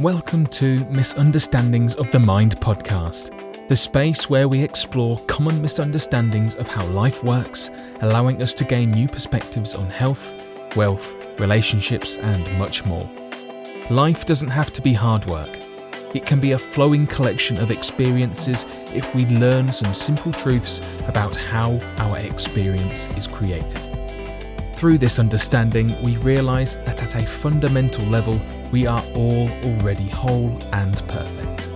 Welcome to Misunderstandings of the Mind podcast, the space where we explore common misunderstandings of how life works, allowing us to gain new perspectives on health, wealth, relationships, and much more. Life doesn't have to be hard work. It can be a flowing collection of experiences if we learn some simple truths about how our experience is created. Through this understanding, we realize that at a fundamental level, we are all already whole and perfect.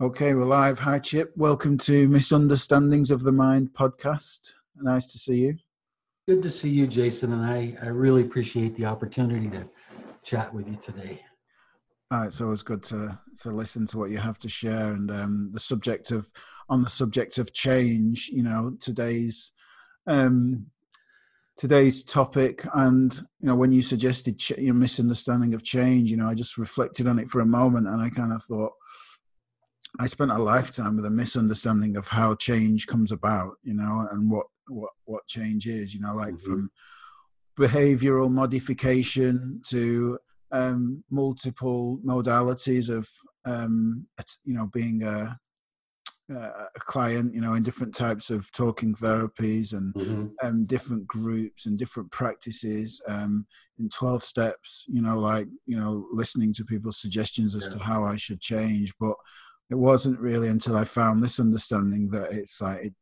Okay, we're live. Hi, Chip. Welcome to Misunderstandings of the Mind podcast. Nice to see you. Good to see you, Jason, and I, I really appreciate the opportunity to chat with you today. Uh, it's always good to to listen to what you have to share, and um, the subject of on the subject of change. You know, today's um, today's topic, and you know, when you suggested ch- your misunderstanding of change, you know, I just reflected on it for a moment, and I kind of thought. I spent a lifetime with a misunderstanding of how change comes about, you know, and what what what change is, you know, like mm-hmm. from behavioral modification to um, multiple modalities of um, you know being a, a, client you know in different types of talking therapies and mm-hmm. um, different groups and different practices um, in 12 steps you know like you know listening to people's suggestions as yeah. to how i should change but it wasn't really until i found this understanding that it's like it,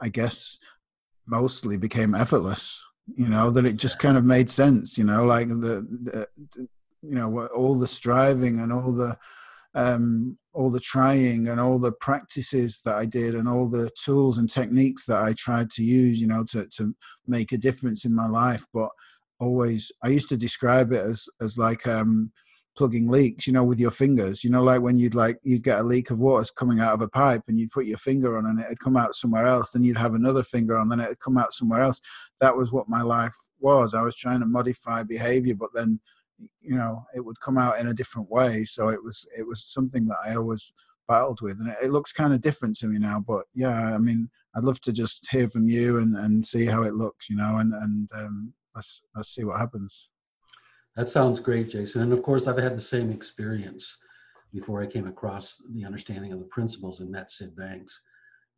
i guess mostly became effortless you know that it just kind of made sense you know like the, the you know all the striving and all the um, all the trying and all the practices that I did and all the tools and techniques that I tried to use, you know, to to make a difference in my life. But always, I used to describe it as as like um, plugging leaks, you know, with your fingers. You know, like when you'd like you'd get a leak of water coming out of a pipe and you'd put your finger on and it'd come out somewhere else, then you'd have another finger on, then it'd come out somewhere else. That was what my life was. I was trying to modify behavior, but then you know it would come out in a different way. So it was it was something that I always battled with and it, it looks kind of different to me now but yeah i mean i'd love to just hear from you and, and see how it looks you know and and um, let's let's see what happens that sounds great, Jason. And of course, I've had the same experience before I came across the understanding of the principles and met Syd Banks.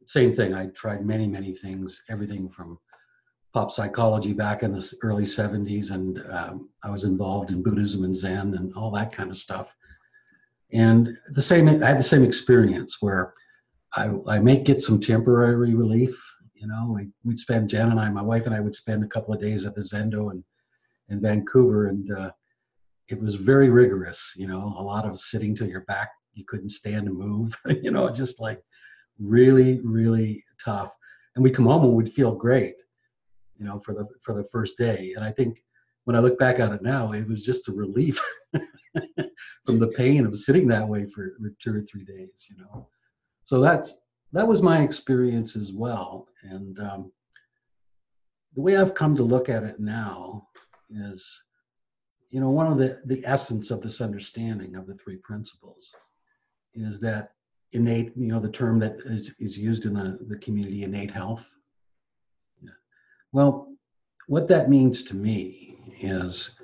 Same thing. I tried many, many things, everything from pop psychology back in the early 70s, and um, I was involved in Buddhism and Zen and all that kind of stuff. And the same, I had the same experience where I, I may get some temporary relief. You know, we, we'd spend, Jan and I, my wife and I would spend a couple of days at the Zendo and in Vancouver, and uh, it was very rigorous. You know, a lot of sitting to your back, you couldn't stand to move. you know, just like really, really tough. And we come home and we'd feel great. You know, for the for the first day. And I think when I look back at it now, it was just a relief from the pain of sitting that way for, two or three days. You know, so that's that was my experience as well. And um, the way I've come to look at it now is you know one of the the essence of this understanding of the three principles is that innate you know the term that is, is used in the, the community innate health. Well what that means to me is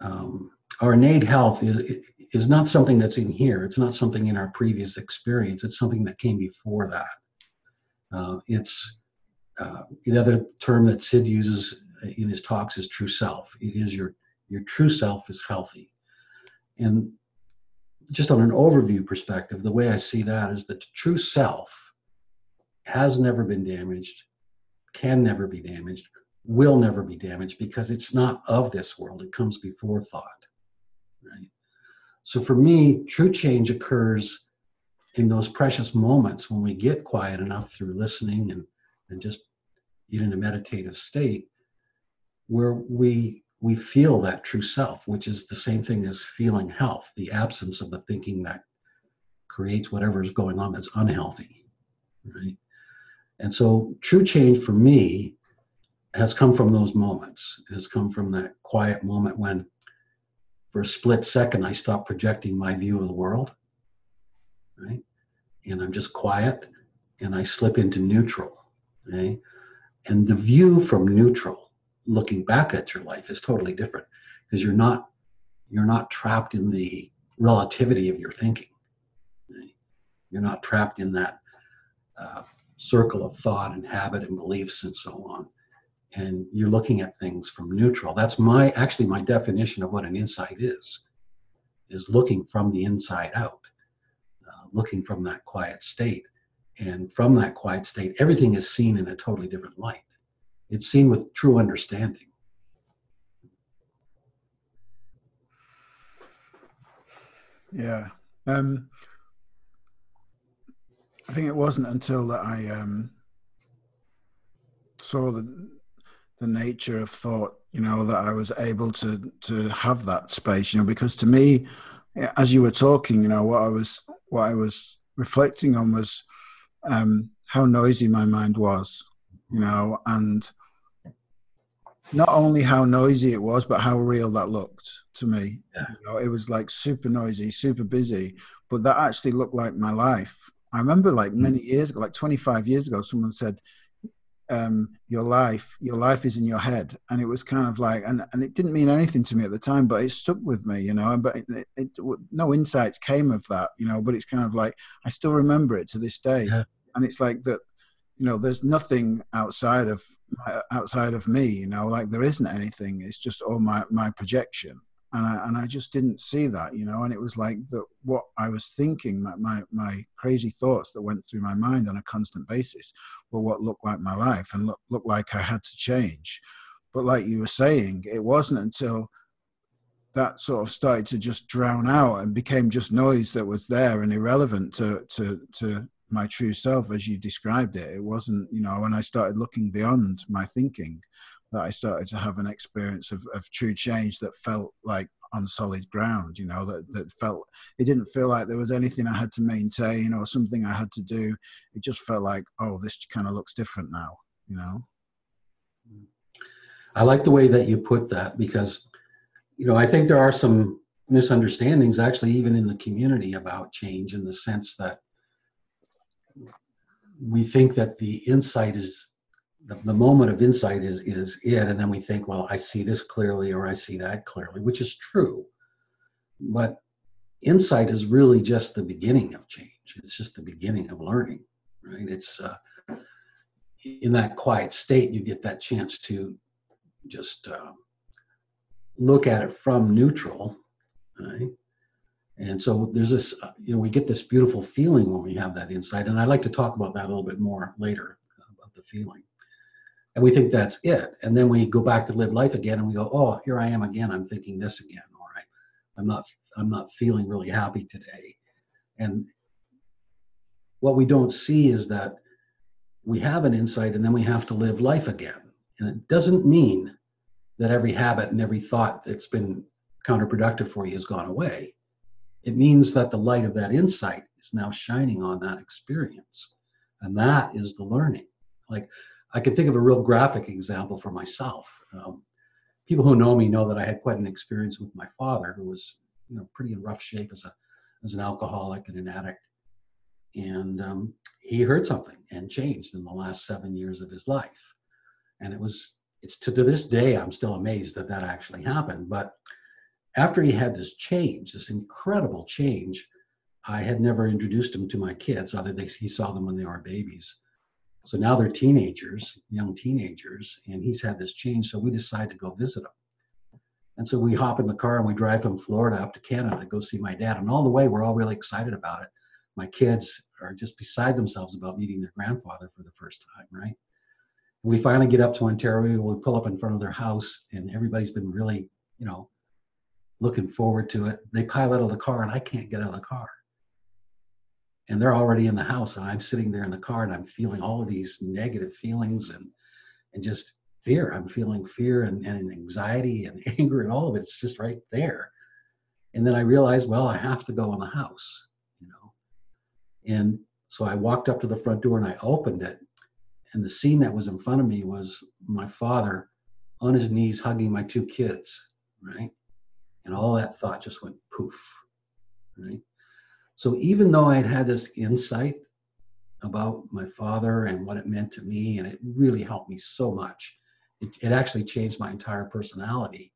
um, our innate health is is not something that's in here it's not something in our previous experience it's something that came before that uh, it's uh, the other term that syd uses in his talks is true self. It is your your true self is healthy. And just on an overview perspective, the way I see that is that the true self has never been damaged, can never be damaged, will never be damaged because it's not of this world. It comes before thought. Right? So for me, true change occurs in those precious moments when we get quiet enough through listening and, and just get in a meditative state where we we feel that true self, which is the same thing as feeling health, the absence of the thinking that creates whatever is going on that's unhealthy. Right? And so true change for me has come from those moments. It has come from that quiet moment when for a split second I stop projecting my view of the world. Right? And I'm just quiet and I slip into neutral. Right? And the view from neutral, looking back at your life, is totally different because you're not you're not trapped in the relativity of your thinking. You're not trapped in that uh, circle of thought and habit and beliefs and so on. And you're looking at things from neutral. That's my actually my definition of what an insight is, is looking from the inside out, uh, looking from that quiet state. And from that quiet state, everything is seen in a totally different light. It's seen with true understanding. Yeah. Um, I think it wasn't until that I um, saw the the nature of thought, you know, that I was able to to have that space, you know, because to me, as you were talking, you know, what I was what I was reflecting on was um, how noisy my mind was, you know, and not only how noisy it was, but how real that looked to me. Yeah. You know, it was like super noisy, super busy, but that actually looked like my life. I remember like mm. many years ago, like 25 years ago, someone said, um, your life, your life is in your head. And it was kind of like, and, and it didn't mean anything to me at the time, but it stuck with me, you know, but it, it, it, no insights came of that, you know, but it's kind of like, I still remember it to this day. Yeah. And it's like that, you know there's nothing outside of my, outside of me you know like there isn't anything it's just all my my projection and I, and I just didn't see that you know and it was like that what I was thinking my, my my crazy thoughts that went through my mind on a constant basis were what looked like my life and look, looked like I had to change. But like you were saying it wasn't until that sort of started to just drown out and became just noise that was there and irrelevant to to to my true self as you described it. It wasn't you know when i started looking beyond my thinking that i started to have an experience of, of true change that felt like on solid ground you know that, that felt it didn't feel like there was anything i had to maintain or something i had to do. It just felt like oh this kind of looks different now you know? I like the way that you put that because you know i think there are some misunderstandings actually even in the community about change in the sense that we think that the insight is the, the moment of insight is is it and then we think well i see this clearly or i see that clearly which is true but insight is really just the beginning of change it's just the beginning of learning right it's uh, in that quiet state you get that chance to just uh, look at it from neutral right and so there's this, uh, you know, we get this beautiful feeling when we have that insight. And I'd like to talk about that a little bit more later about the feeling. And we think that's it. And then we go back to live life again and we go, oh, here I am again. I'm thinking this again. All right. I'm not, I'm not feeling really happy today. And what we don't see is that we have an insight and then we have to live life again. And it doesn't mean that every habit and every thought that's been counterproductive for you has gone away it means that the light of that insight is now shining on that experience. And that is the learning. Like I can think of a real graphic example for myself. Um, people who know me know that I had quite an experience with my father, who was, you know, pretty in rough shape as a as an alcoholic and an addict. And um, he heard something and changed in the last seven years of his life. And it was, it's to, to this day, I'm still amazed that that actually happened. But after he had this change, this incredible change, I had never introduced him to my kids, other than he saw them when they were babies. So now they're teenagers, young teenagers, and he's had this change. So we decide to go visit him. And so we hop in the car and we drive from Florida up to Canada to go see my dad. And all the way, we're all really excited about it. My kids are just beside themselves about meeting their grandfather for the first time, right? We finally get up to Ontario. We pull up in front of their house, and everybody's been really, you know, looking forward to it. They pile out of the car and I can't get out of the car. And they're already in the house and I'm sitting there in the car and I'm feeling all of these negative feelings and and just fear. I'm feeling fear and, and anxiety and anger and all of it. It's just right there. And then I realized, well, I have to go in the house, you know. And so I walked up to the front door and I opened it. And the scene that was in front of me was my father on his knees hugging my two kids, right? and all that thought just went poof right so even though i'd had this insight about my father and what it meant to me, and it really helped me so much. It, it actually changed my entire personality.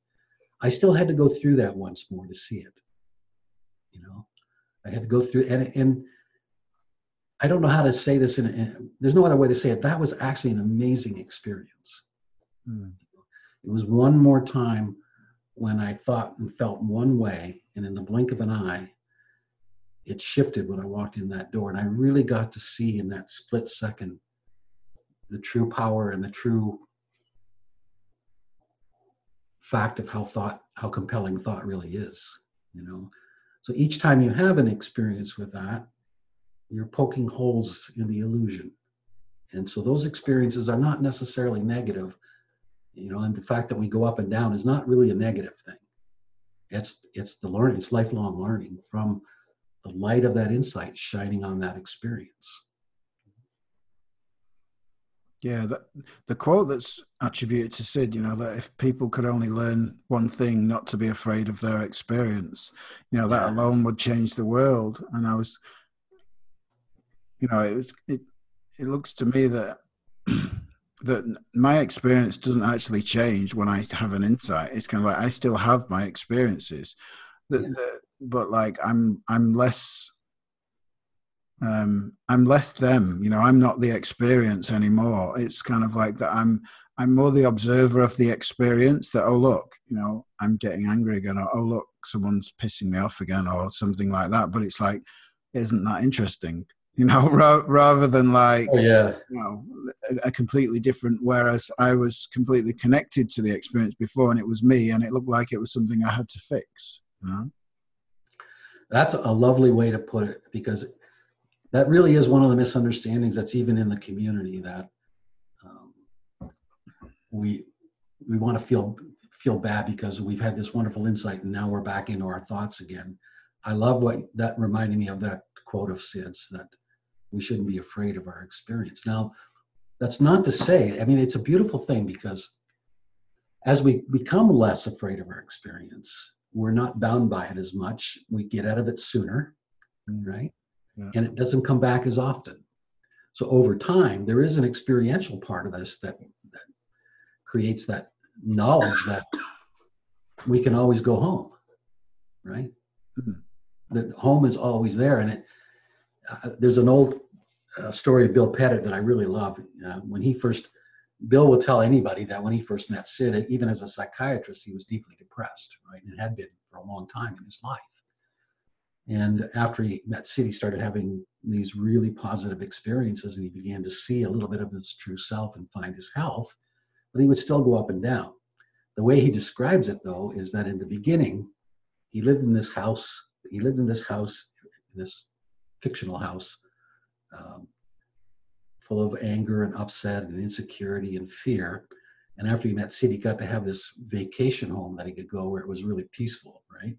I still had to go through that once more to see it. You know, I had to go through, and and I don't know how to say this in, in there's no other way to say it. That was actually an amazing experience. Mm. It was one more time when I thought and felt one way, and in the blink of an eye, it shifted when I walked in that door. And I really got to see in that split second the true power and the true fact of how thought, how compelling thought really is, you know. So each time you have an experience with that, you're poking holes in the illusion. And so those experiences are not necessarily negative, you know, and the fact that we go up and down is not really a negative thing. It's it's the learning, it's lifelong learning from the light of that insight shining on that experience. Yeah, the, the quote that's attributed to Syd, you know, that if people could only learn one thing, not to be afraid of their experience, you know, that alone would change the world. And I was, you know, it was, it, it looks to me that, that my experience doesn't actually change when I have an insight. It's kind of like I still have my experiences, that, yeah. that but like I'm, I'm less um, I'm less them. You know, I'm not the experience anymore. It's kind of like that. I'm I'm more the observer of the experience. That oh look, you know, I'm getting angry again. Or oh look, someone's pissing me off again, or something like that. But it's like, isn't that interesting? You know, ra- rather than like, oh, yeah, you know, a, a completely different. Whereas I was completely connected to the experience before, and it was me, and it looked like it was something I had to fix. That's a lovely way to put it because that really is one of the misunderstandings that's even in the community that um, we we want to feel feel bad because we've had this wonderful insight and now we're back into our thoughts again. I love what that reminded me of that quote of Syd's that we shouldn't be afraid of our experience. Now, that's not to say, I mean, it's a beautiful thing because as we become less afraid of our experience, we're not bound by it as much. We get out of it sooner, mm. right? yeah. and it doesn't come back as often. So over time, there is an experiential part of this that, that creates that knowledge that we can always go home, right? Mm-hmm. That home is always there, and it. Uh, there's an old uh, story of Bill Pettit that I really love. Uh, when he first, Bill will tell anybody that when he first met Syd, even as a psychiatrist, he was deeply depressed, right, and had been for a long time in his life. And after he met Syd, he started having these really positive experiences and he began to see a little bit of his true self and find his health, but he would still go up and down. The way he describes it, though, is that in the beginning, he lived in this house, he lived in this house, this fictional house, um, full of anger and upset and insecurity and fear. And after he met Syd, he got to have this vacation home that he could go where it was really peaceful, right?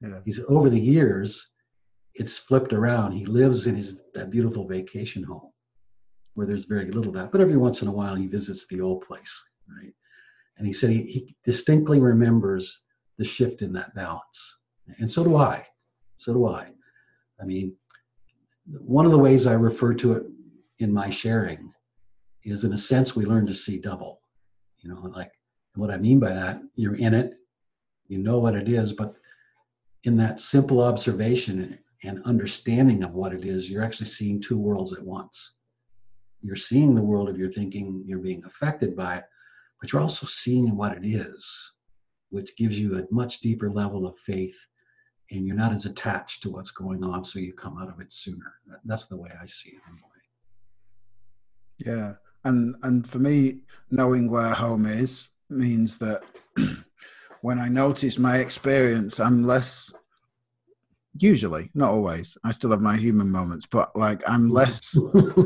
Yeah. He said over the years, it's flipped around. He lives in his that beautiful vacation home where there's very little of that, but every once in a while he visits the old place, right? And he said he, he distinctly remembers the shift in that balance. And so do I. So do I. I mean, one of the ways I refer to it in my sharing is in a sense we learn to see double. You know, like what I mean by that, you're in it, you know what it is, but in that simple observation and understanding of what it is, you're actually seeing two worlds at once. You're seeing the world of your thinking, you're being affected by it, but you're also seeing what it is, which gives you a much deeper level of faith and you're not as attached to what's going on, so you come out of it sooner. That's the way I see it. Yeah. And and for me, knowing where home is means that when I notice my experience, I'm less usually not always i still have my human moments but like i'm less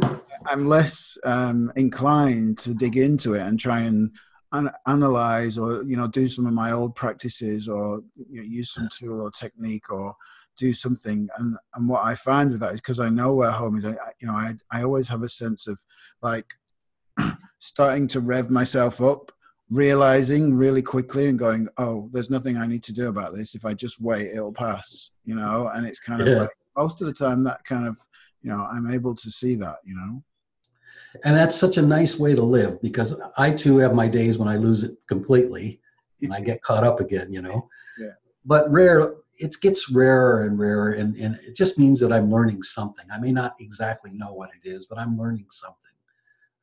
i'm less um inclined to dig into it and try and an- analyze or you know do some of my old practices or you know, use some tool or technique or do something and and what i find with that is because i know where home is I, you know i i always have a sense of like starting to rev myself up realizing really quickly and going, oh, there's nothing I need to do about this. If I just wait, it'll pass, you know. And it's kind of yeah. like most of the time that kind of you know i'm able to see that you know and that's such a nice way to live because i too have my days when i lose it completely and i get caught up again you know yeah. but rare it gets rarer and rarer and, and it just means that i'm learning something. I may not exactly know what it is but i'm learning something.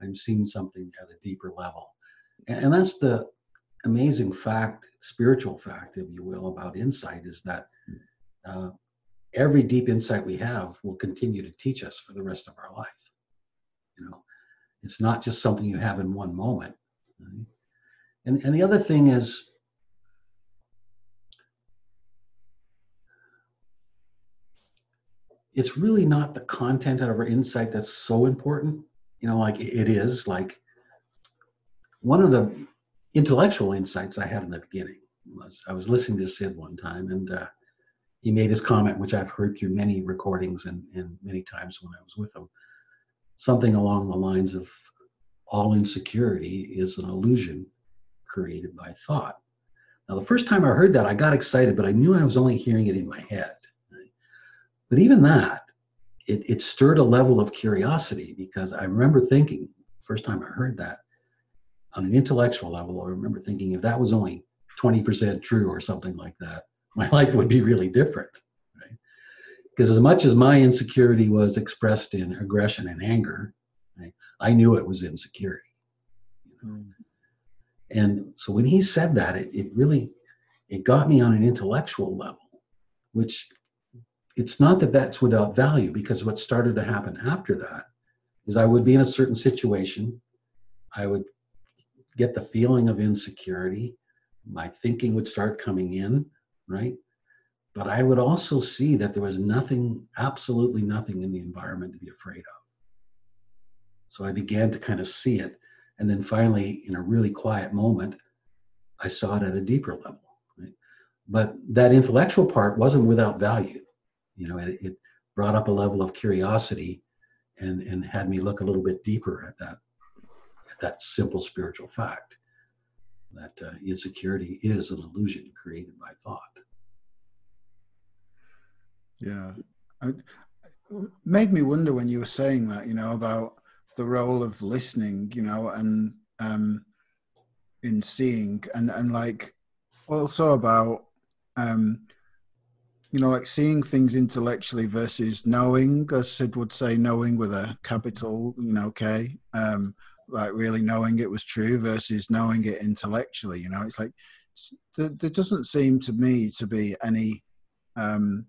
I'm seeing something at a deeper level. And, and that's the amazing fact spiritual fact if you will about insight is that uh, every deep insight we have will continue to teach us for the rest of our life. You know it's not just something you have in one moment right? and and the other thing is it's really not the content of our insight that's so important. You know like it is like one of the intellectual insights i had in the beginning was i was listening to syd one time and uh, he made his comment which i've heard through many recordings and, and many times when i was with him something along the lines of all insecurity is an illusion created by thought. Now the first time i heard that i got excited but i knew i was only hearing it in my head but even that, it, it stirred a level of curiosity because I remember thinking, first time I heard that, on an intellectual level, I remember thinking if that was only 20% true or something like that, my life would be really different. Because as much as my insecurity was expressed in aggression and anger, right, I knew it was insecurity. And so when he said that, it, it really it got me on an intellectual level, which it's not that that's without value because what started to happen after that is I would be in a certain situation, I would get the feeling of insecurity, my thinking would start coming in, right? But I would also see that there was nothing, absolutely nothing in the environment to be afraid of. So I began to kind of see it. And then finally, in a really quiet moment, I saw it at a deeper level. Right? But that intellectual part wasn't without value you know it, it brought up a level of curiosity and and had me look a little bit deeper at that at that simple spiritual fact that uh, insecurity is an illusion created by thought. Yeah. I, made me wonder when you were saying that you know about the role of listening you know and um in seeing and and like also about um you know, like seeing things intellectually versus knowing, as Syd would say, knowing with a capital, you know, K, um, like really knowing it was true versus knowing it intellectually. You know, it's like there, there doesn't seem to me to be any um,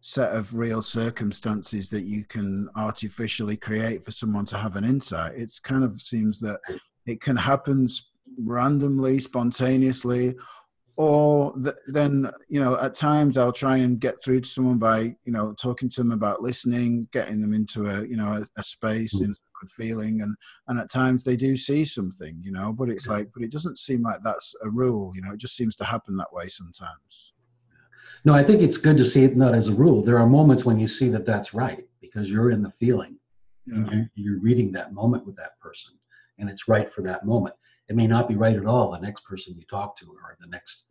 set of real circumstances that you can artificially create for someone to have an insight. It's kind of seems that it can happen randomly, spontaneously, or th- then you know at times i'll try and get through to someone by you know talking to them about listening getting them into a you know a, a space mm. in good feeling and and at times they do see something you know but it's yeah. like but it doesn't seem like that's a rule you know it just seems to happen that way sometimes no i think it's good to see it not as a rule there are moments when you see that that's right because you're in the feeling yeah. you're, you're reading that moment with that person and it's right for that moment it may not be right at all the next person you talk to or the next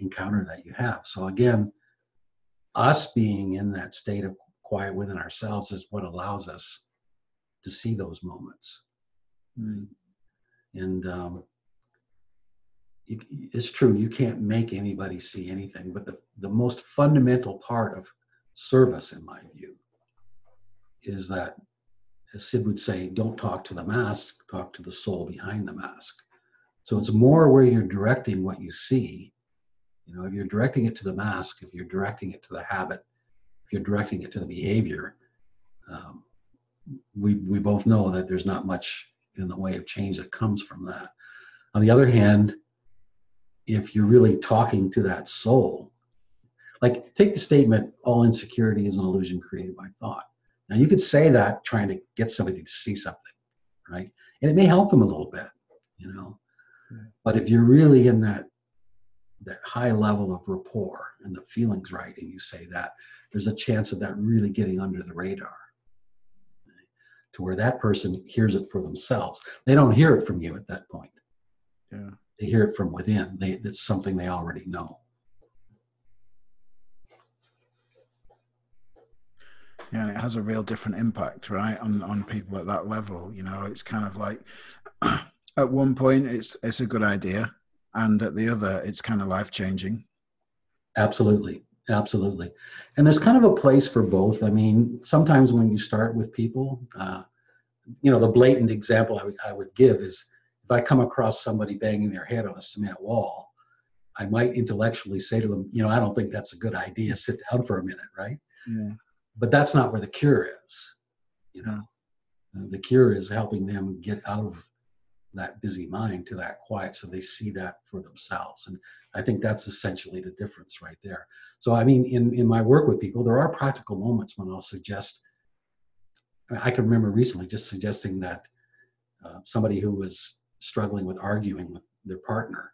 encounter that you have. So again, us being in that state of quiet within ourselves is what allows us to see those moments. Mm. And um, it, it's true, you can't make anybody see anything, but the, the most fundamental part of service, in my view, is that, as Syd would say, don't talk to the mask, talk to the soul behind the mask. So it's more where you're directing what you see you know, if you're directing it to the mask, if you're directing it to the habit, if you're directing it to the behavior, um, we we both know that there's not much in the way of change that comes from that. On the other hand, if you're really talking to that soul, like take the statement, all insecurity is an illusion created by thought. Now you could say that trying to get somebody to see something, right? And it may help them a little bit, you know. But if you're really in that that high level of rapport and the feelings right and you say that there's a chance of that really getting under the radar. To where that person hears it for themselves. They don't hear it from you at that point. Yeah. They hear it from within. They, it's something they already know. Yeah, and it has a real different impact, right, on on people at that level. You know, it's kind of like at one point it's it's a good idea, and at the other it's kind of life changing. Absolutely, absolutely, and there's kind of a place for both. I mean, sometimes when you start with people, uh, you know, the blatant example I would give is if I come across somebody banging their head on a cement wall, I might intellectually say to them, you know, I don't think that's a good idea. Sit down for a minute, right? Yeah. But that's not where the cure is. You know, the cure is helping them get out of that busy mind to that quiet so they see that for themselves. And I think that's essentially the difference right there. So, I mean, in, in my work with people, there are practical moments when I'll suggest, I can remember recently just suggesting that uh, somebody who was struggling with arguing with their partner,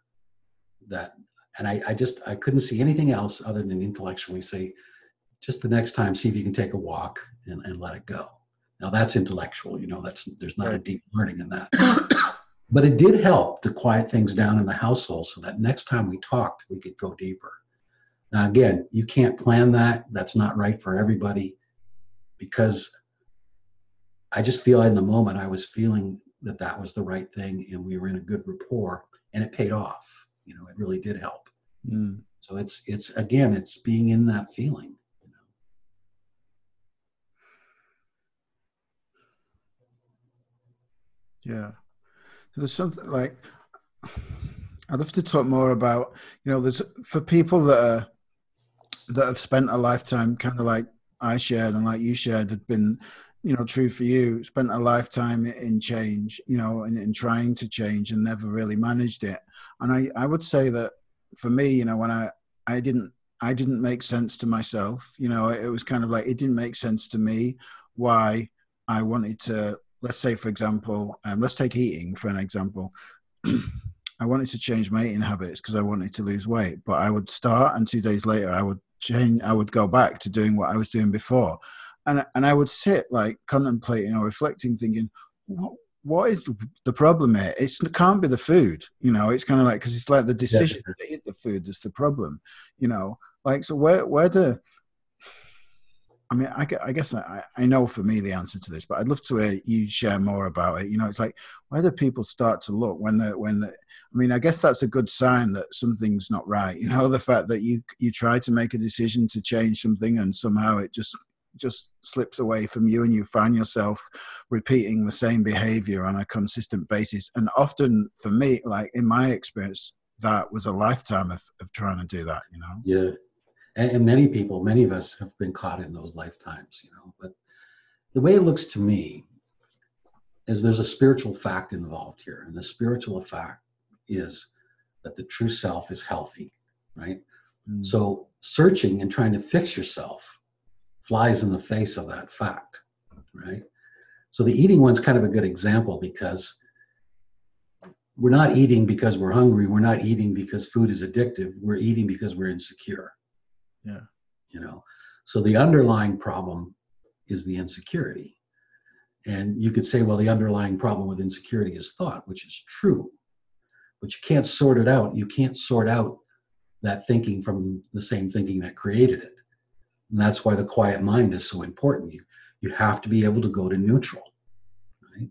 that and I, I just I couldn't see anything else other than intellectually say, just the next time, see if you can take a walk and, and let it go. Now that's intellectual, you know, that's there's not right. a deep learning in that. but it did help to quiet things down in the household so that next time we talked, we could go deeper. Now again, you can't plan that. That's not right for everybody because I just feel in the moment I was feeling that that was the right thing and we were in a good rapport and it paid off. You know, it really did help. Mm. So it's it's again, it's being in that feeling. You know? Yeah, there's something like I'd love to talk more about. You know, there's for people that are that have spent a lifetime, kind of like I shared and like you shared, had been you know true for you spent a lifetime in change you know in, in trying to change and never really managed it and i i would say that for me, you know, when I I didn't I didn't make sense to myself. You know, it was kind of like it didn't make sense to me why I wanted to. Let's say, for example, um, let's take eating for an example. I wanted to change my eating habits because I wanted to lose weight, but I would start, and two days later, I would change. I would go back to doing what I was doing before, and and I would sit like contemplating or reflecting, thinking, what what is the problem here? It's, it can't be the food, you know. It's kind of like because it's like the decision yeah. to eat the food that's the problem, you know. Like so, where where do I mean, I, I guess I, I know for me the answer to this, but I'd love to hear you share more about it. You know, it's like where do people start to look when the when the I mean, I guess that's a good sign that something's not right. You know, the fact that you you try to make a decision to change something and somehow it just just slips away from you and you find yourself repeating the same behavior on a consistent basis and often for me like in my experience that was a lifetime of, of trying to do that you know yeah and, and many people many of us have been caught in those lifetimes you know but the way it looks to me is there's a spiritual fact involved here and the spiritual fact is that the true self is healthy right mm. so searching and trying to fix yourself flies in the face of that fact, right? So the eating one's kind of a good example because we're not eating because we're hungry. We're not eating because food is addictive. We're eating because we're insecure. Yeah. You know, so the underlying problem is the insecurity. And you could say, well, the underlying problem with insecurity is thought, which is true. But you can't sort it out. You can't sort out that thinking from the same thinking that created it. And that's why the quiet mind is so important. You, you have to be able to go to neutral. Right?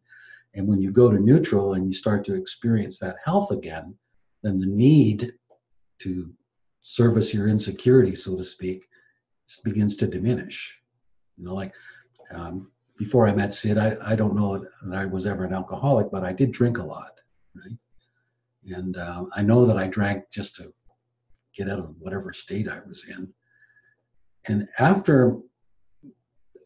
And when you go to neutral and you start to experience that health again, then the need to service your insecurity, so to speak, begins to diminish. You know, like um, before I met Syd, I, I don't know that I was ever an alcoholic, but I did drink a lot, right? And uh, I know that I drank just to get out of whatever state I was in and after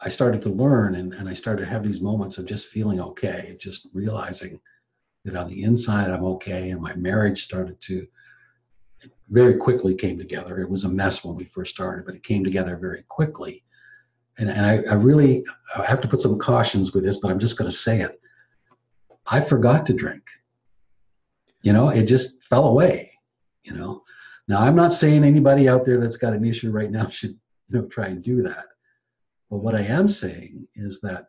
I started to learn and, and I started to have these moments of just feeling okay, just realizing that on the inside I'm okay, and my marriage started to very quickly came together. It was a mess when we first started, but it came together very quickly. And, and I, I really I have to put some cautions with this, but I'm just going to say it. I forgot to drink. You know, it just fell away. You know, now I'm not saying anybody out there that's got an issue right now should you know, try and do that. But what I am saying is that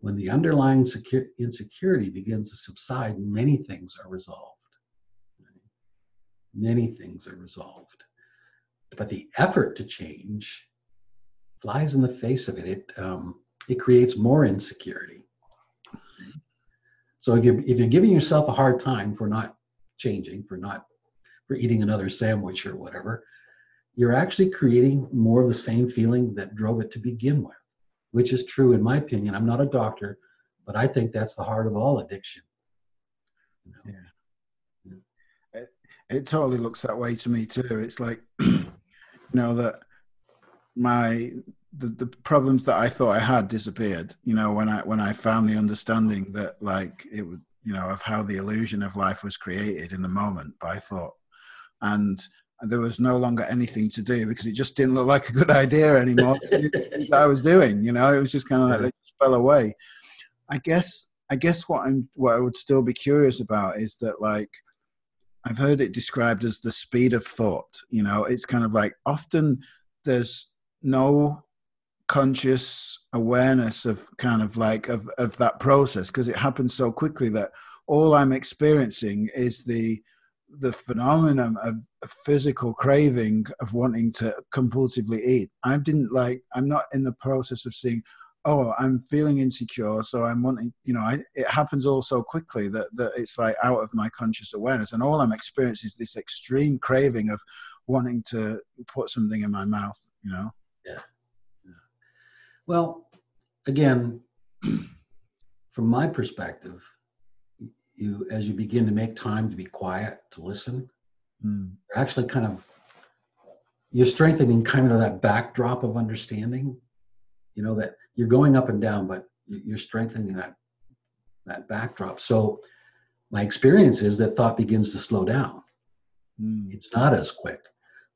when the underlying secu- insecurity begins to subside, many things are resolved. Many things are resolved. But the effort to change flies in the face of it. It um, it creates more insecurity. So if you're if you're giving yourself a hard time for not changing, for not for eating another sandwich or whatever, you're actually creating more of the same feeling that drove it to begin with, which is true in my opinion. I'm not a doctor, but I think that's the heart of all addiction. You know? Yeah. It, totally looks that way to me too. It's like, you know, that my the, the problems that I thought I had disappeared. You know, when I when I found the understanding that like it would, you know, of how the illusion of life was created in the moment by thought, and there was no longer anything to do because it just didn't look like a good idea anymore. I was doing, you know, it was just kind of like they just fell away. I guess I guess what I'm what I would still be curious about is that like I've heard it described as the speed of thought. You know, it's kind of like often there's no conscious awareness of kind of like of, of that process because it happens so quickly that all I'm experiencing is the the phenomenon of physical craving of wanting to compulsively eat. I didn't like I'm not in the process of seeing oh i'm feeling insecure so i'm wanting you know I, it happens all so quickly that, that it's like out of my conscious awareness and all i'm experiencing is this extreme craving of wanting to put something in my mouth you know yeah, yeah. well again from my perspective you as you begin to make time to be quiet to listen mm. you're actually kind of you're strengthening kind of that backdrop of understanding you know that you're going up and down, but you're strengthening that that backdrop. So my experience is that thought begins to slow down. Mm. It's not as quick.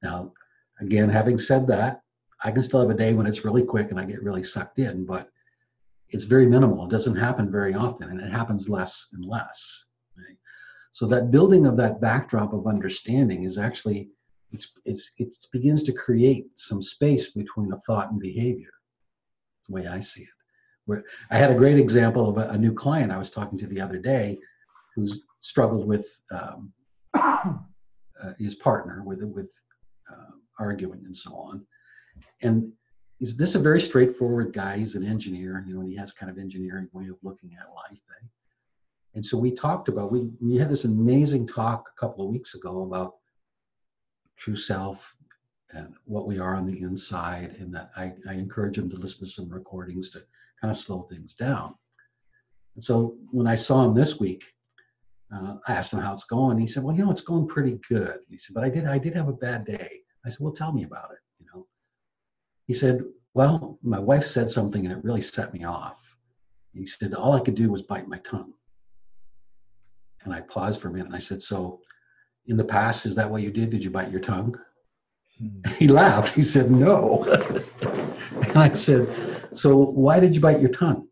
Now, again, having said that, I can still have a day when it's really quick and I get really sucked in, but it's very minimal. It doesn't happen very often and it happens less and less. Right? So that building of that backdrop of understanding is actually it's it's it begins to create some space between a thought and behavior the way I see it. Where I had a great example of a, a new client I was talking to the other day who's struggled with um, uh, his partner with with uh, arguing and so on. And he's this is a very straightforward guy. He's an engineer, you know, and he has kind of engineering way of looking at life. Eh? And so we talked about we we had this amazing talk a couple of weeks ago about true self, and what we are on the inside. And that I, I encourage him to listen to some recordings to kind of slow things down. And so when I saw him this week, uh, I asked him how it's going. He said, "Well, you know, it's going pretty good." He said, "But I did, I did have a bad day." I said, "Well, tell me about it." You know, he said, "Well, my wife said something and it really set me off." He said, "All I could do was bite my tongue." And I paused for a minute and I said, "So, in the past, is that what you did? Did you bite your tongue?" He laughed. He said, No. and I said, So why did you bite your tongue?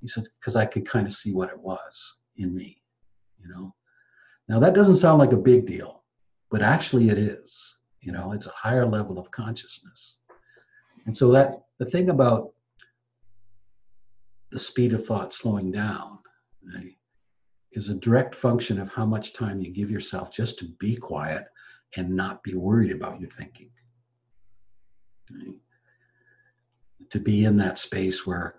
He said, Because I could kind of see what it was in me, you know. Now that doesn't sound like a big deal, but actually it is. You know, it's a higher level of consciousness. And so that the thing about the speed of thought slowing down right, is a direct function of how much time you give yourself just to be quiet and not be worried about your thinking. Right? To be in that space where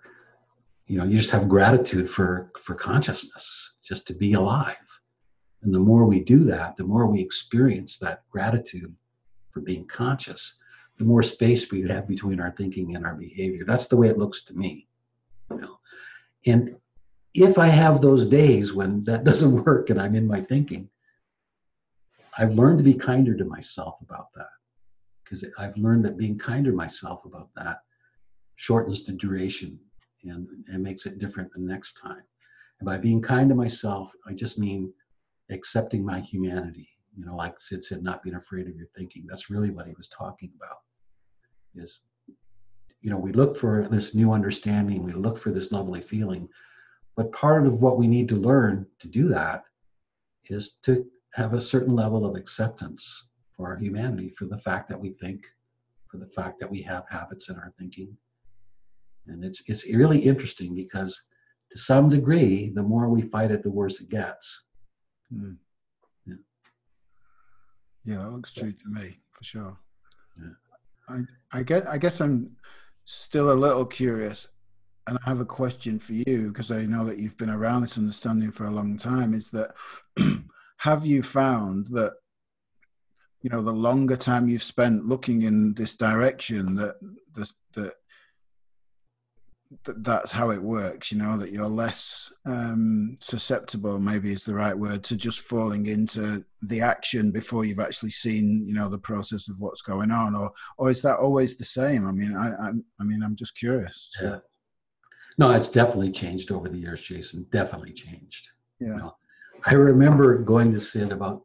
you know you just have gratitude for for consciousness, just to be alive. And the more we do that, the more we experience that gratitude for being conscious, the more space we have between our thinking and our behavior. That's the way it looks to me. You know? And if I have those days when that doesn't work and I'm in my thinking, I've learned to be kinder to myself about that because I've learned that being kinder to myself about that shortens the duration and, and makes it different the next time. And by being kind to myself, I just mean accepting my humanity. You know, like Syd said, not being afraid of your thinking. That's really what he was talking about. Is you know, we look for this new understanding, we look for this lovely feeling, but part of what we need to learn to do that is to have a certain level of acceptance for our humanity, for the fact that we think, for the fact that we have habits in our thinking. And it's it's really interesting because to some degree, the more we fight it, the worse it gets. Mm. Yeah. Yeah, that looks true to me for sure. Yeah. I, I guess I guess I'm still a little curious, and I have a question for you because I know that you've been around this understanding for a long time. Is that have you found that you know the longer time you've spent looking in this direction that the, that that's how it works you know that you're less um, susceptible maybe is the right word to just falling into the action before you've actually seen you know the process of what's going on? Or or is that always the same? I mean i i, I mean i'm just curious. Yeah. No it's definitely changed over the years jason. Definitely changed. Yeah. You know, i remember going to syd about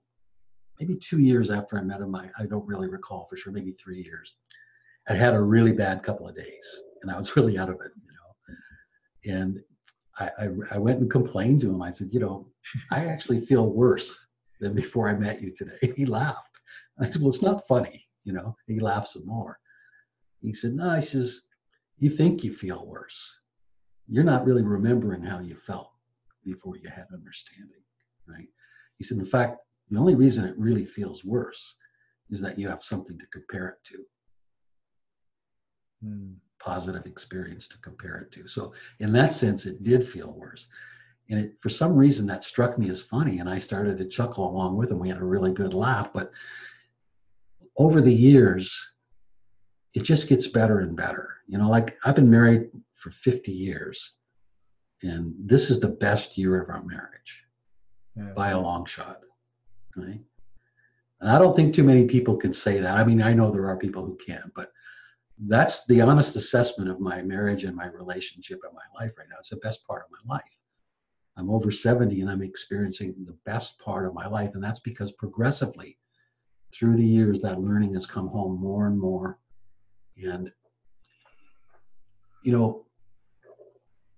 maybe two years after i met him I, I don't really recall for sure maybe three years i had a really bad couple of days and i was really out of it you know. and I, I, I went and complained to him. I said, you know, I actually feel worse than before I met you today. He laughed. I said, well, it's not funny, you know. He laughed some more. He said, no, he says, you think you feel worse. You're not really remembering how you felt before you had understanding, right? He said, in fact, the only reason it really feels worse is that you have something to compare it to. Hmm positive experience to compare it to. So in that sense, it did feel worse. And it, for some reason, that struck me as funny, and I started to chuckle along with him. We had a really good laugh. But over the years, it just gets better and better. You know, like I've been married for 50 years, and this is the best year of our marriage yeah. by a long shot. Right? And I don't think too many people can say that. I mean, I know there are people who can, but that's the honest assessment of my marriage and my relationship and my life right now. It's the best part of my life. I'm over 70 and I'm experiencing the best part of my life. And that's because progressively through the years, that learning has come home more and more. And, you know,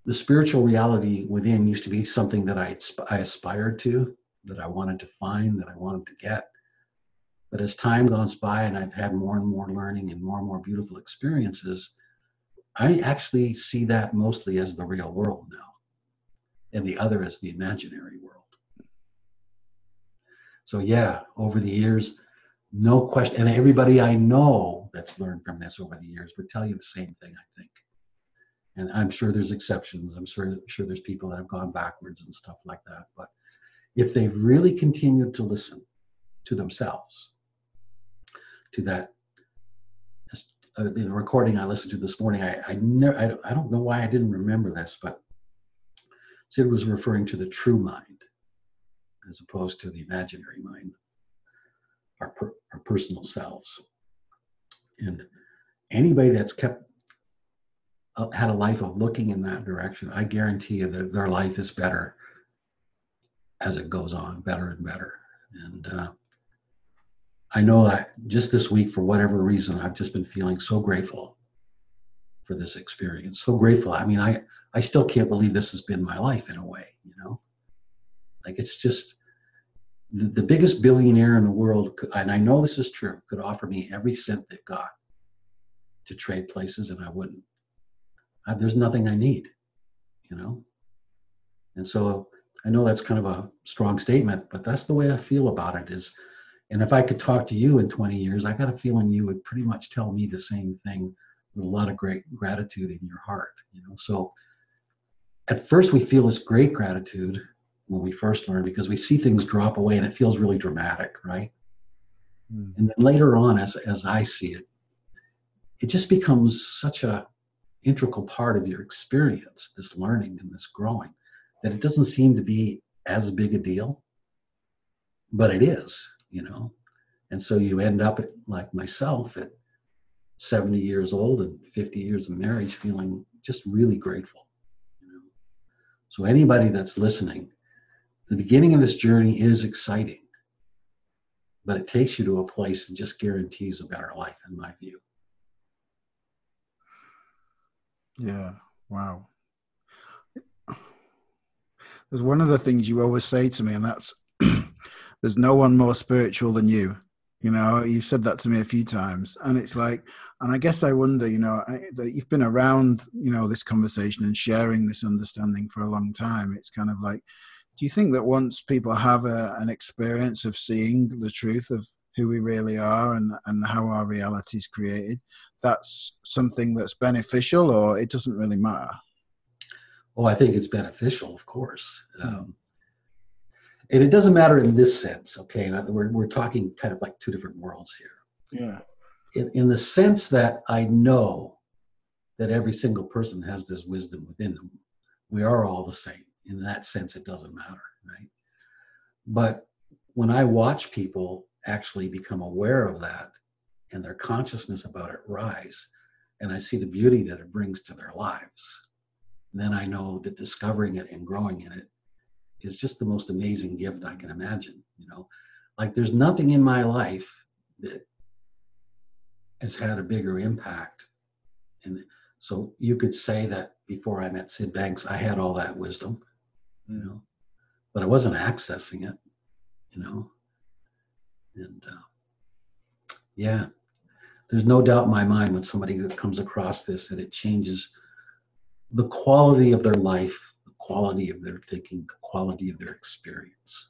the spiritual reality within used to be something that I, I aspired to, that I wanted to find, that I wanted to get. But as time goes by and I've had more and more learning and more and more beautiful experiences, I actually see that mostly as the real world now, and the other as the imaginary world. So, yeah, over the years, no question, and everybody I know that's learned from this over the years would tell you the same thing, I think. And I'm sure there's exceptions. I'm sure, sure there's people that have gone backwards and stuff like that. But if they've really continued to listen to themselves, to that uh, the recording I listened to this morning. I I, never, I I don't know why I didn't remember this, but Syd was referring to the true mind as opposed to the imaginary mind, our per, our personal selves. And anybody that's kept had a life of looking in that direction, I guarantee you that their life is better as it goes on, better and better. And uh, I know that just this week, for whatever reason, I've just been feeling so grateful for this experience. So grateful. I mean, I, I still can't believe this has been my life in a way, you know? Like it's just the, the biggest billionaire in the world, could, and I know this is true, could offer me every cent they've got to trade places and I wouldn't. I, there's nothing I need, you know? And so I know that's kind of a strong statement, but that's the way I feel about it is and if I could talk to you in 20 years, I got a feeling you would pretty much tell me the same thing with a lot of great gratitude in your heart. You know, so at first we feel this great gratitude when we first learn because we see things drop away and it feels really dramatic, right? Mm. And then later on, as as I see it, it just becomes such a integral part of your experience, this learning and this growing, that it doesn't seem to be as big a deal, but it is you know? And so you end up at, like myself at 70 years old and 50 years of marriage feeling just really grateful you know? So anybody that's listening the beginning of this journey is exciting but it takes you to a place that just guarantees a better life in my view yeah wow. There's one of the things you always say to me and that's there's no one more spiritual than you. You know you've said that to me a few times and it's like and i guess i wonder you know that you've been around you know this conversation and sharing this understanding for a long time. It's kind of like do you think that once people have a, an experience of seeing the truth of who we really are and, and how our reality is created, that's something that's beneficial or it doesn't really matter? Oh, I think it's beneficial, of course. Um, and it doesn't matter in this sense, okay? We're, we're talking kind of like two different worlds here. Yeah. In, in the sense that I know that every single person has this wisdom within them. We are all the same. In that sense, it doesn't matter, right? But when I watch people actually become aware of that and their consciousness about it rise, and I see the beauty that it brings to their lives, then I know that discovering it and growing in it is just the most amazing gift I can imagine. You know, like there's nothing in my life that has had a bigger impact. And so you could say that before I met Syd Banks, I had all that wisdom, you hmm. know, but I wasn't accessing it, you know. And uh, yeah, there's no doubt in my mind when somebody comes across this that it changes the quality of their life, the quality of their thinking, the quality of their experience.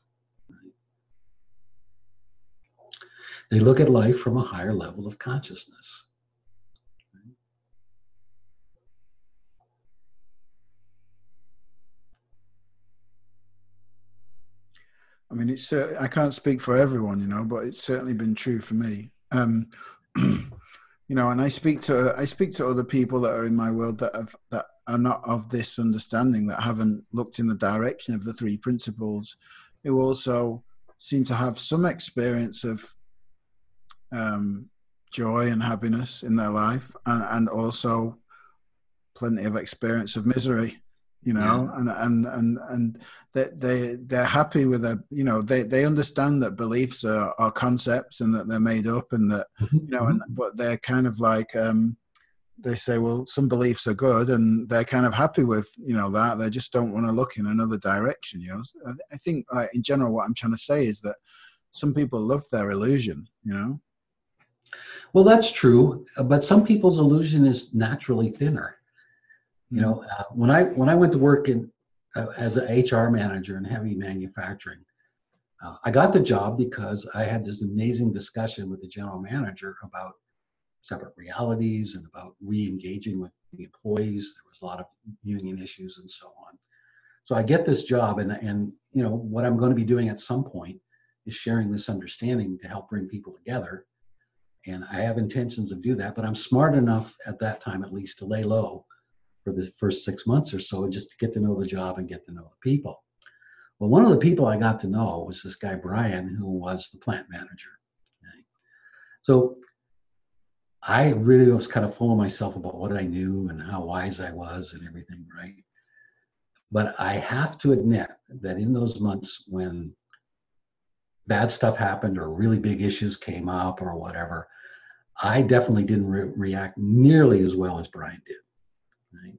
They look at life from a higher level of consciousness. I mean, it's uh, I can't speak for everyone, you know, but it's certainly been true for me. Um, you know, and I speak to I speak to other people that are in my world that have that are not of this understanding, that haven't looked in the direction of the three principles, who also seem to have some experience of um, joy and happiness in their life, and, and also plenty of experience of misery you know yeah. and and and and they they they're happy with a you know they they understand that beliefs are, are concepts and that they're made up and that mm-hmm. you know and but they're kind of like um they say well some beliefs are good and they're kind of happy with you know that they just don't want to look in another direction you know i think like in general what i'm trying to say is that some people love their illusion you know well that's true but some people's illusion is naturally thinner you know, uh, when I when I went to work in uh, as an HR manager in heavy manufacturing, uh, I got the job because I had this amazing discussion with the general manager about separate realities and about re-engaging with the employees. There was a lot of union issues and so on. So I get this job, and and you know what I'm going to be doing at some point is sharing this understanding to help bring people together. And I have intentions of do that, but I'm smart enough at that time, at least, to lay low for the first six months or so just to get to know the job and get to know the people. Well, one of the people I got to know was this guy, Brian, who was the plant manager. Okay? So I really was kind of full of myself about what I knew and how wise I was and everything, right? But I have to admit that in those months when bad stuff happened or really big issues came up or whatever, I definitely didn't re- react nearly as well as Brian did. Right?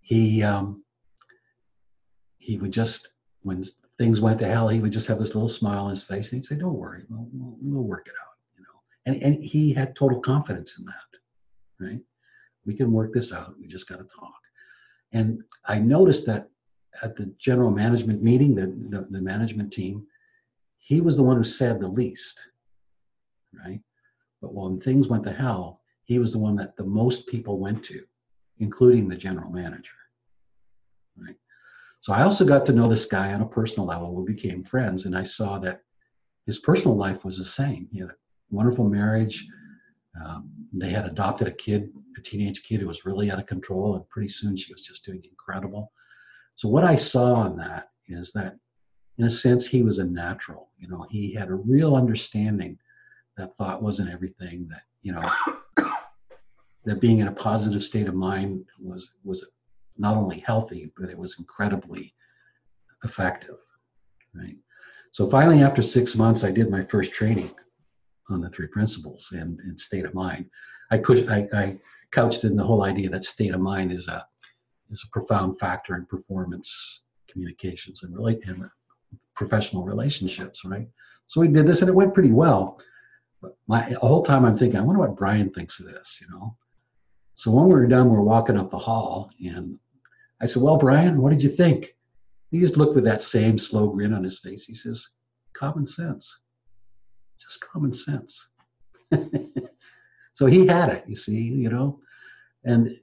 He um, he would just when things went to hell, he would just have this little smile on his face, and he'd say, "Don't worry, we'll, we'll, we'll work it out." You know, and and he had total confidence in that. Right? We can work this out. We just got to talk. And I noticed that at the general management meeting, the, the, the management team, he was the one who said the least. Right? But when things went to hell, he was the one that the most people went to including the general manager. Right. So I also got to know this guy on a personal level. We became friends, and I saw that his personal life was the same. He had a wonderful marriage. Um, they had adopted a kid, a teenage kid who was really out of control, and pretty soon she was just doing incredible. So what I saw in that is that, in a sense, he was a natural. You know, he had a real understanding that thought wasn't everything. That you know, that being in a positive state of mind was was not only healthy but it was incredibly effective right? So finally after six months i did my first training on the three principles and, and state of mind. I, could, I, I couched in the whole idea that state of mind is a is a profound factor in performance communications and relate and professional relationships right? So we did this and it went pretty well. But my the whole time i'm thinking i wonder what brian thinks of this you know so when we were done, we are walking up the hall, and I said, Well, Brian, what did you think? He just looked with that same slow grin on his face. He says, Common sense. just common sense. so he had it, you see, you know, and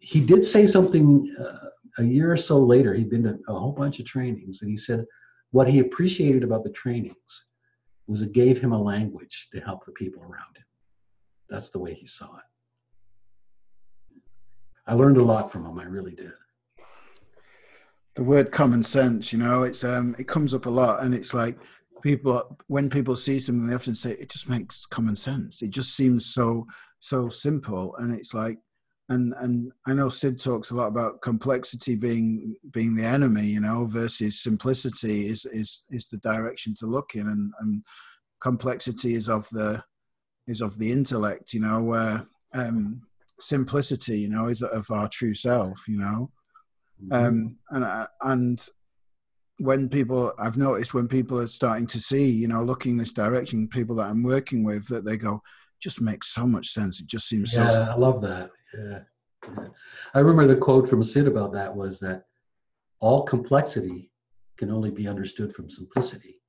he did say something uh, a year or so later. He'd been to a whole bunch of trainings, and he said what he appreciated about the trainings was it gave him a language to help the people around him. That's the way he saw it. I learned a lot from him. I really did. The word common sense, you know, it's um, it comes up a lot, and it's like people when people see something, they often say it just makes common sense. It just seems so so simple, and it's like, and and I know Syd talks a lot about complexity being being the enemy, you know, versus simplicity is is is the direction to look in, and and complexity is of the is of the intellect, you know, where um, simplicity, you know, is of our true self, you know. Mm-hmm. Um, and uh, and when people, I've noticed when people are starting to see, you know, looking this direction, people that I'm working with, that they go, just makes so much sense. It just seems yeah, so. I love that. Yeah. yeah. I remember the quote from Syd about that was that all complexity can only be understood from simplicity,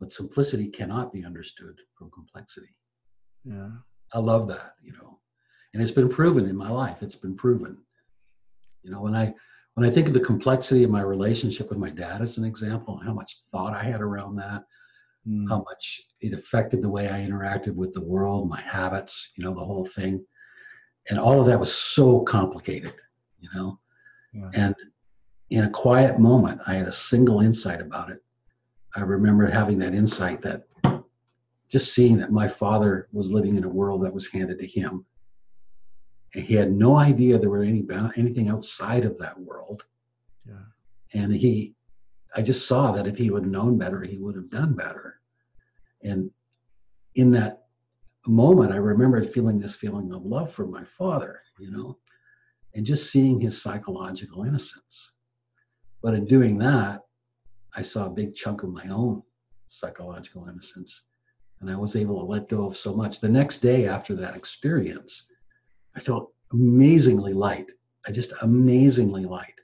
but simplicity cannot be understood from complexity. Yeah. I love that, you know and it's been proven in my life. It's been proven. You know when i when i think of the complexity of my relationship with my dad as an example how much thought i had around that mm. how much it affected the way i interacted with the world my habits you know the whole thing. And all of that was so complicated you know? Yeah. and in a quiet moment i had a single insight about it. I remember having that insight that just seeing that my father was living in a world that was handed to him he had no idea there were any anything outside of that world. Yeah. And he, I just saw that if he would have known better, he would have done better. And in that moment, I remembered feeling this feeling of love for my father, you know, and just seeing his psychological innocence. But in doing that, I saw a big chunk of my own psychological innocence. And I was able to let go of so much. The next day after that experience, I felt amazingly light. I just amazingly light.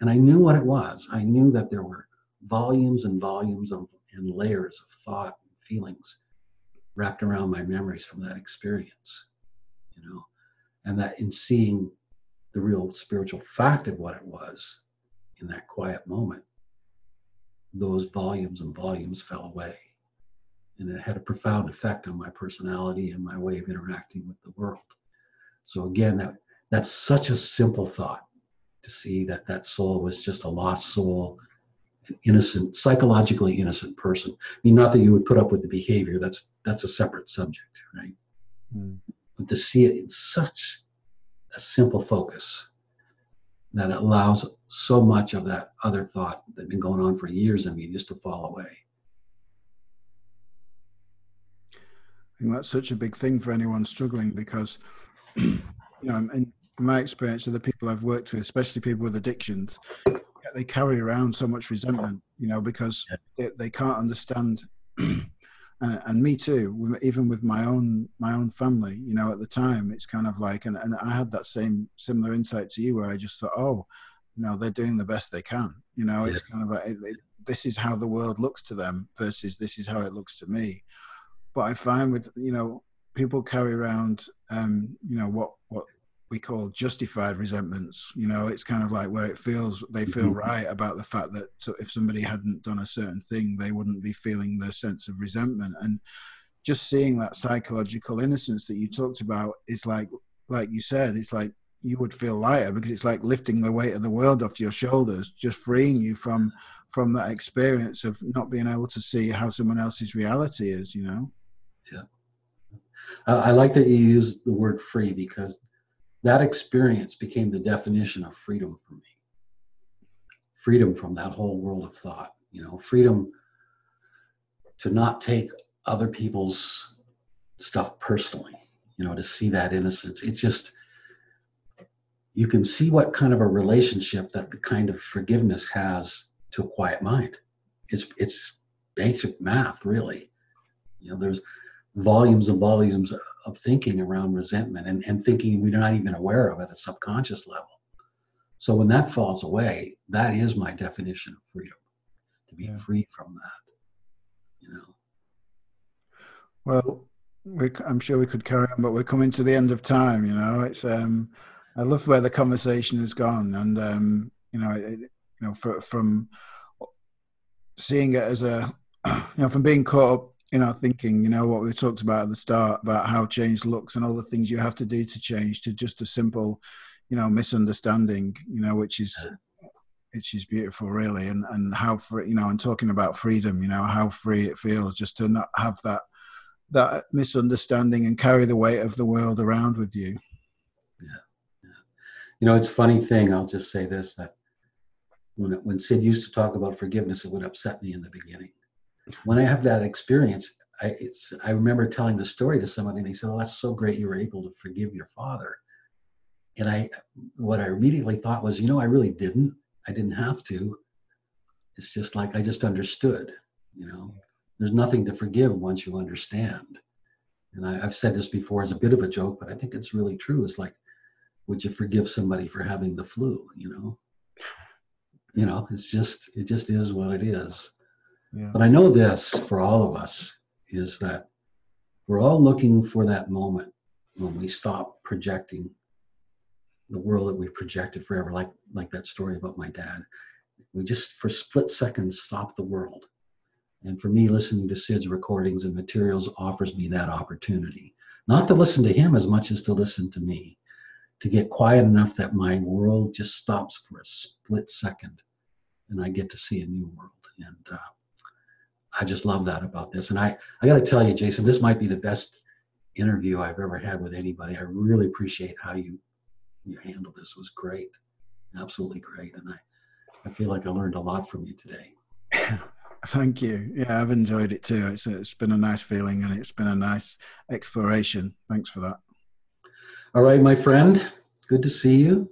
And I knew what it was. I knew that there were volumes and volumes of and layers of thought and feelings wrapped around my memories from that experience. You know, and that in seeing the real spiritual fact of what it was in that quiet moment, those volumes and volumes fell away. And it had a profound effect on my personality and my way of interacting with the world. So again, that that's such a simple thought to see that that soul was just a lost soul, an innocent, psychologically innocent person. I mean, not that you would put up with the behavior. That's that's a separate subject, right? Mm. But to see it in such a simple focus that allows so much of that other thought that's been going on for years in me just to fall away. I think that's such a big thing for anyone struggling because you know, in my experience of the people I've worked with, especially people with addictions, they carry around so much resentment, you know, because they, they can't understand. and, and, me too, even with my own my own family, you know, at the time, it's kind of like, and, and I had that same similar insight to you, where I just thought, oh, you know, they're doing the best they can. You know, yeah. it's kind of like it, it, this is how the world looks to them versus this is how it looks to me. But I find with you know people carry around, um, you know, what what we call justified resentments. You know, it's kind of like where it feels they feel mm-hmm. right about the fact that so if somebody hadn't done a certain thing, they wouldn't be feeling the sense of resentment. And just seeing that psychological innocence that you talked about is like, like you said, it's like you would feel lighter because it's like lifting the weight of the world off your shoulders, just freeing you from from that experience of not being able to see how someone else's reality is. You know. Yeah. I like that you use the word free because that experience became the definition of freedom for me. Freedom from that whole world of thought, you know, freedom to not take other people's stuff personally, you know, to see that innocence. It's just, you can see what kind of a relationship that the kind of forgiveness has to a quiet mind. It's, it's basic math, really. You know, there's, volumes and volumes of thinking around resentment and, and thinking we're not even aware of at a subconscious level. So when that falls away, that is my definition of freedom. To be yeah. free from that. You know. Well, we, I'm sure we could carry on, but we're coming to the end of time. You know, it's um, I love where the conversation has gone, and um, you know, it, you know, for, from seeing it as a, you know, from being caught up, you our thinking, you know, what we talked about at the start about how change looks and all the things you have to do to change, to just a simple, you know, misunderstanding, you know, which is which is beautiful really. And and how free you know and talking about freedom you know how free it feels just to not have that that misunderstanding and carry the weight of the world around with you. Yeah, yeah. you know it's a funny thing i'll just say this that when when syd used to talk about forgiveness it would upset me in the beginning when i have that experience i it's i remember telling the story to somebody and they said oh that's so great you were able to forgive your father and i what i immediately thought was you know i really didn't I didn't have to. It's just like I just understood, you know. There's nothing to forgive once you understand. And I, have said this before as a bit of a joke, but I think it's really true. It's like, would you forgive somebody for having the flu? You know, you know, it's just it just is what it is. But I know this for all of us is that we're all looking for that moment when we stop projecting the world that we've projected forever, like like that story about my dad. We just for split seconds stop the world. And for me, listening to Syd's recordings and materials offers me that opportunity. Not to listen to him as much as to listen to me, to get quiet enough that my world just stops for a split second and I get to see a new world. And uh, I just love that about this. And I, I got to tell you, Jason, this might be the best interview I've ever had with anybody. I really appreciate how you you handled this was great, absolutely great, and I, I feel like I learned a lot from you today. Thank you. Yeah, I've enjoyed it too. It's it's been a nice feeling and it's been a nice exploration. Thanks for that. All right, my friend. Good to see you.